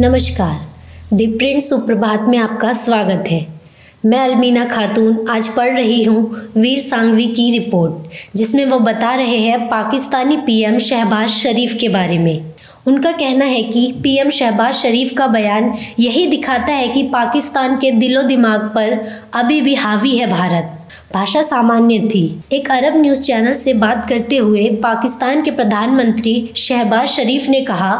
नमस्कार। दी प्रिंट सुप्रभात में आपका स्वागत है। मैं अलमीना खातून आज पढ़ रही हूँ वीर सांघवी की रिपोर्ट, जिसमें वो बता रहे हैं पाकिस्तानी पीएम शहबाज शरीफ के बारे में। उनका कहना है कि पीएम शहबाज शरीफ का बयान यही दिखाता है कि पाकिस्तान के दिलो दिमाग पर अभी भी हावी है भारत। भाषा सामान्य थी। एक अरब न्यूज़ चैनल से बात करते हुए पाकिस्तान के प्रधानमंत्री शहबाज शरीफ ने कहा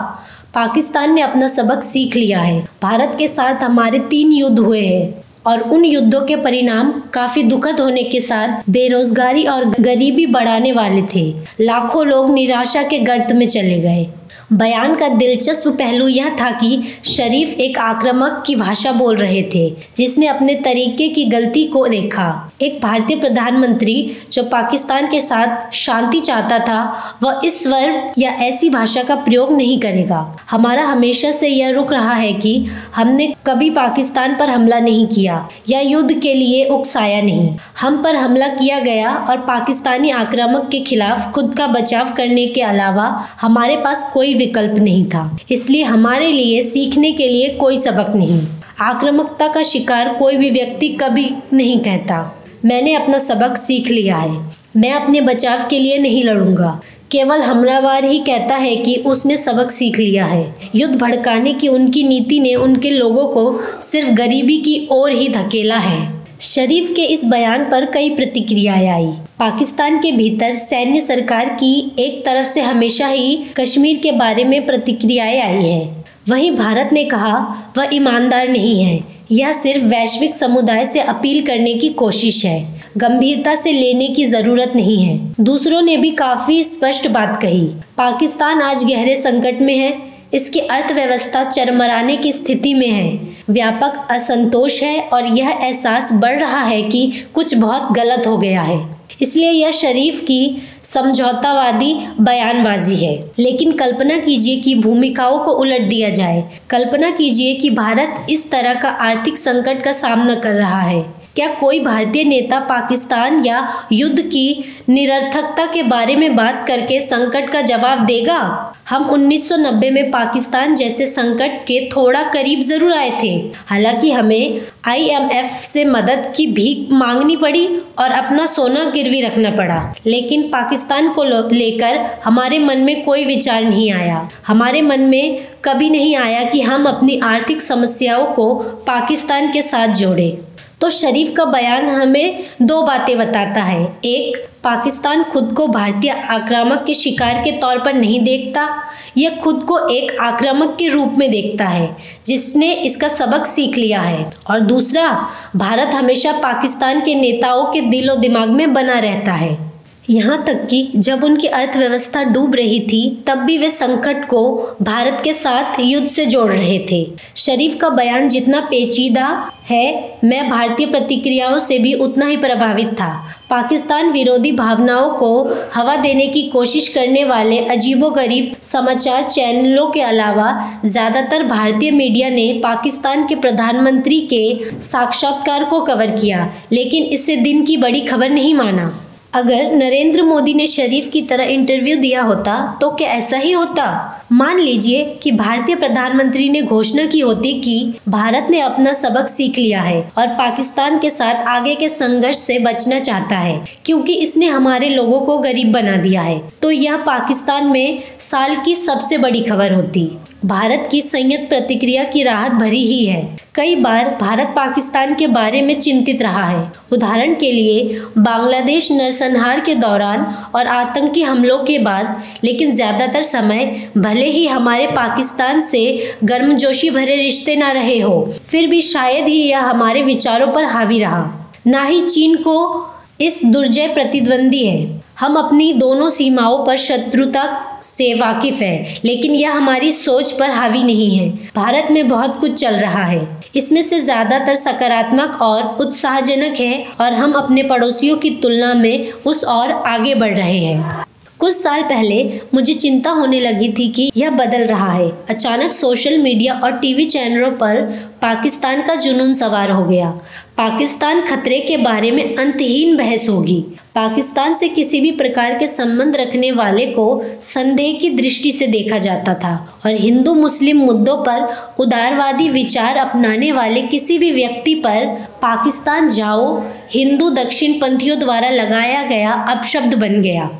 पाकिस्तान ने अपना सबक सीख लिया है। भारत के साथ हमारे तीन युद्ध हुए हैं और उन युद्धों के परिणाम काफ़ी दुखद होने के साथ बेरोजगारी और गरीबी बढ़ाने वाले थे। लाखों लोग निराशा के गर्त में चले गए। बयान का दिलचस्प पहलू यह था कि शरीफ एक आक्रामक की भाषा बोल रहे थे, जिसने अपने तरीके की गलती को देखा। एक भारतीय प्रधानमंत्री जो पाकिस्तान के साथ शांति चाहता था, वह इस स्वर या ऐसी भाषा का प्रयोग नहीं करेगा। हमारा हमेशा से यह रुक रहा है कि हमने कभी पाकिस्तान पर हमला नहीं किया या युद्ध के लिए उकसाया नहीं। हम पर हमला किया गया और पाकिस्तानी आक्रामक के खिलाफ खुद का बचाव करने के अलावा हमारे पास कोई विकल्प नहीं था। इसलिए हमारे लिए सीखने के लिए कोई सबक नहीं। आक्रामकता का शिकार कोई भी व्यक्ति कभी नहीं कहता। मैंने अपना सबक सीख लिया है। मैं अपने बचाव के लिए नहीं लड़ूँगा। केवल हमलावर ही कहता है कि उसने सबक सीख लिया है। युद्ध भड़काने की उनकी नीति ने उनके लोगों को सिर्फ़ गरीबी की ओर ही धकेला है। शरीफ के इस बयान पर कई प्रतिक्रियाएँ आई। पाकिस्तान के भीतर सैन्य सरकार की एक तरफ़ से हमेशा ही कश्मीर के बारे में प्रतिक्रियाएँ आई है। वहीं भारत ने कहा, वह ईमानदार नहीं है। यह सिर्फ़ वैश्विक समुदाय से अपील करने की कोशिश है। गंभीरता से लेने की ज़रूरत नहीं है। दूसरों ने भी काफ़ी स्पष्ट बात कही। पाकिस्तान आज गहरे संकट में है। इसकी अर्थव्यवस्था चरमराने की स्थिति में है। व्यापक असंतोष है और यह एहसास बढ़ रहा है कि कुछ बहुत गलत हो गया है। इसलिए यह शरीफ की समझौतावादी बयानबाजी है। लेकिन कल्पना कीजिए कि भूमिकाओं को उलट दिया जाए। कल्पना कीजिए कि भारत इस तरह का आर्थिक संकट का सामना कर रहा है। क्या कोई भारतीय नेता पाकिस्तान या युद्ध की निरर्थकता के बारे में बात करके संकट का जवाब देगा? हम 1990 में पाकिस्तान जैसे संकट के थोड़ा करीब ज़रूर आए थे। हालाँकि हमें आईएमएफ से मदद की भीख मांगनी पड़ी और अपना सोना गिरवी रखना पड़ा। लेकिन पाकिस्तान को लेकर हमारे मन में कोई विचार नहीं आया। हमारे मन में कभी नहीं आया कि हम अपनी आर्थिक समस्याओं को पाकिस्तान के साथ जोड़े। तो शरीफ का बयान हमें दो बातें बताता है। एक, पाकिस्तान खुद को भारतीय आक्रामक के शिकार के तौर पर नहीं देखता, यह खुद को एक आक्रामक के रूप में देखता है, जिसने इसका सबक सीख लिया है। और दूसरा, भारत हमेशा पाकिस्तान के नेताओं के दिलो दिमाग में बना रहता है। यहाँ तक कि जब उनकी अर्थव्यवस्था डूब रही थी, तब भी वे संकट को भारत के साथ युद्ध से जोड़ रहे थे। शरीफ का बयान जितना पेचीदा है, मैं भारतीय प्रतिक्रियाओं से भी उतना ही प्रभावित था। पाकिस्तान विरोधी भावनाओं को हवा देने की कोशिश करने वाले अजीबोगरीब समाचार चैनलों के अलावा ज़्यादातर भारतीय मीडिया ने पाकिस्तान के प्रधानमंत्री के साक्षात्कार को कवर किया, लेकिन इससे दिन की बड़ी खबर नहीं माना। अगर नरेंद्र मोदी ने शरीफ की तरह इंटरव्यू दिया होता तो क्या ऐसा ही होता? मान लीजिए कि भारतीय प्रधानमंत्री ने घोषणा की होती कि भारत ने अपना सबक सीख लिया है और पाकिस्तान के साथ आगे के संघर्ष से बचना चाहता है, क्योंकि इसने हमारे लोगों को गरीब बना दिया है। तो यह पाकिस्तान में साल की सबसे बड़ी खबर होती। भारत की संयत प्रतिक्रिया की राहत भरी ही है। कई बार भारत पाकिस्तान के बारे में चिंतित रहा है। उदाहरण के लिए, बांग्लादेश नरसंहार के दौरान और आतंकी हमलों के बाद, लेकिन ज़्यादातर समय भले ही हमारे पाकिस्तान से गर्मजोशी भरे रिश्ते ना रहे हो, फिर भी शायद ही यह हमारे विचारों पर हावी रहा। ना ही चीन को इस दुर्जय प्रतिद्वंदी है। हम अपनी दोनों सीमाओं पर शत्रुता से वाकिफ है, लेकिन यह हमारी सोच पर हावी नहीं है। भारत में बहुत कुछ चल रहा है। इसमें से ज़्यादातर सकारात्मक और उत्साहजनक है और हम अपने पड़ोसियों की तुलना में उस और आगे बढ़ रहे हैं। कुछ साल पहले मुझे चिंता होने लगी थी कि यह बदल रहा है। अचानक सोशल मीडिया और टीवी चैनलों पर पाकिस्तान का जुनून सवार हो गया। पाकिस्तान खतरे के बारे में अंतहीन बहस होगी। पाकिस्तान से किसी भी प्रकार के संबंध रखने वाले को संदेह की दृष्टि से देखा जाता था और हिंदू मुस्लिम मुद्दों पर उदारवादी विचार अपनाने वाले किसी भी व्यक्ति पर पाकिस्तान जाओ, हिंदू दक्षिण पंथियों द्वारा लगाया गया अपशब्द बन गया।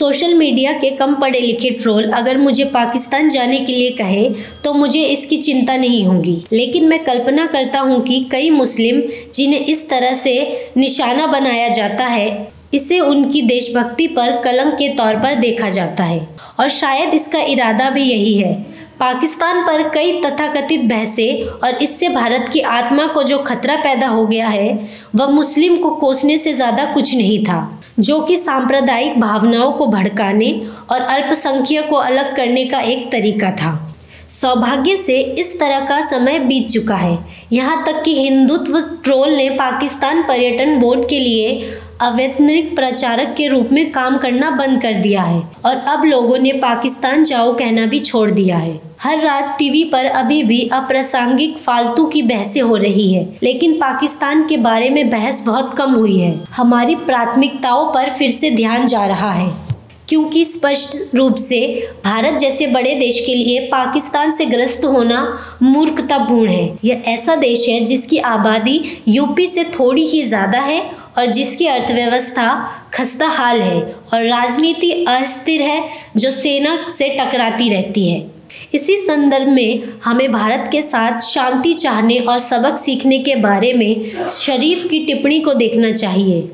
सोशल मीडिया के कम पढ़े लिखे ट्रोल अगर मुझे पाकिस्तान जाने के लिए कहे तो मुझे इसकी चिंता नहीं होगी। लेकिन मैं कल्पना करता हूँ कि कई मुस्लिम, जिन्हें इस तरह से निशाना बनाया जाता है, इसे उनकी देशभक्ति पर कलंक के तौर पर देखा जाता है। और शायद इसका इरादा भी यही है। पाकिस्तान पर कई तथाकथित बहसें और इससे भारत की आत्मा को जो खतरा पैदा हो गया है, वह मुस्लिम को कोसने से ज़्यादा कुछ नहीं था। जो कि सांप्रदायिक भावनाओं को भड़काने और अल्पसंख्यक को अलग करने का एक तरीका था। सौभाग्य से इस तरह का समय बीत चुका है। यहाँ तक कि हिंदुत्व ट्रोल ने पाकिस्तान पर्यटन बोर्ड के लिए अवैतनिक प्रचारक के रूप में काम करना बंद कर दिया है और अब लोगों ने पाकिस्तान जाओ कहना भी छोड़ दिया है। हर रात टीवी पर अभी भी अप्रासंगिक फालतू की बहसें हो रही है, लेकिन पाकिस्तान के बारे में बहस बहुत कम हुई है। हमारी प्राथमिकताओं पर फिर से ध्यान जा रहा है, क्योंकि स्पष्ट रूप से भारत जैसे बड़े देश के लिए पाकिस्तान से ग्रस्त होना मूर्खतापूर्ण है। यह ऐसा देश है जिसकी आबादी यूपी से थोड़ी ही ज़्यादा है और जिसकी अर्थव्यवस्था खस्ता हाल है और राजनीति अस्थिर है जो सेना से टकराती रहती है। इसी संदर्भ में हमें भारत के साथ शांति चाहने और सबक सीखने के बारे में शरीफ की टिप्पणी को देखना चाहिए।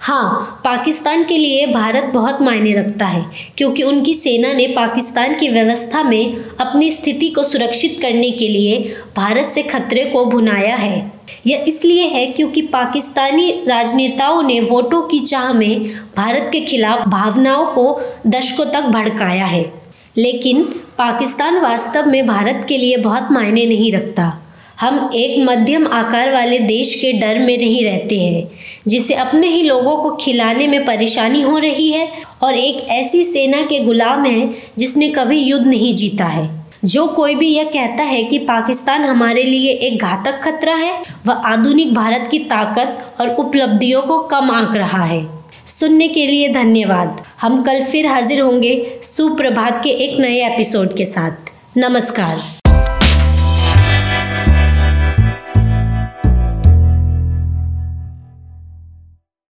हाँ पाकिस्तान के लिए भारत बहुत मायने रखता है, क्योंकि उनकी सेना ने पाकिस्तान की व्यवस्था में अपनी स्थिति को सुरक्षित करने के लिए भारत से खतरे को भुनाया है। यह इसलिए है क्योंकि पाकिस्तानी राजनेताओं ने वोटों की चाह में भारत के खिलाफ भावनाओं को दशकों तक भड़काया है। लेकिन पाकिस्तान वास्तव में भारत के लिए बहुत मायने नहीं रखता। हम एक मध्यम आकार वाले देश के डर में नहीं रहते हैं, जिसे अपने ही लोगों को खिलाने में परेशानी हो रही है और एक ऐसी सेना के गुलाम हैं जिसने कभी युद्ध नहीं जीता है। जो कोई भी यह कहता है कि पाकिस्तान हमारे लिए एक घातक खतरा है, वह आधुनिक भारत की ताकत और उपलब्धियों को कम आंक रहा है। सुनने के लिए धन्यवाद। हम कल फिर हाजिर होंगे सुप्रभात के एक नए एपिसोड के साथ। नमस्कार।